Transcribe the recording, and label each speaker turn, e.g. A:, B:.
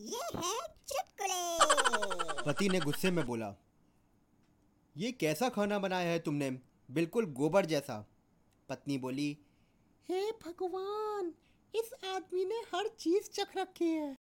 A: ये है चुटकुले।
B: पति ने गुस्से में बोला ये कैसा खाना बनाया है तुमने? बिल्कुल गोबर जैसा। पत्नी बोली
C: हे भगवान इस आदमी ने हर चीज़ चख रखी है।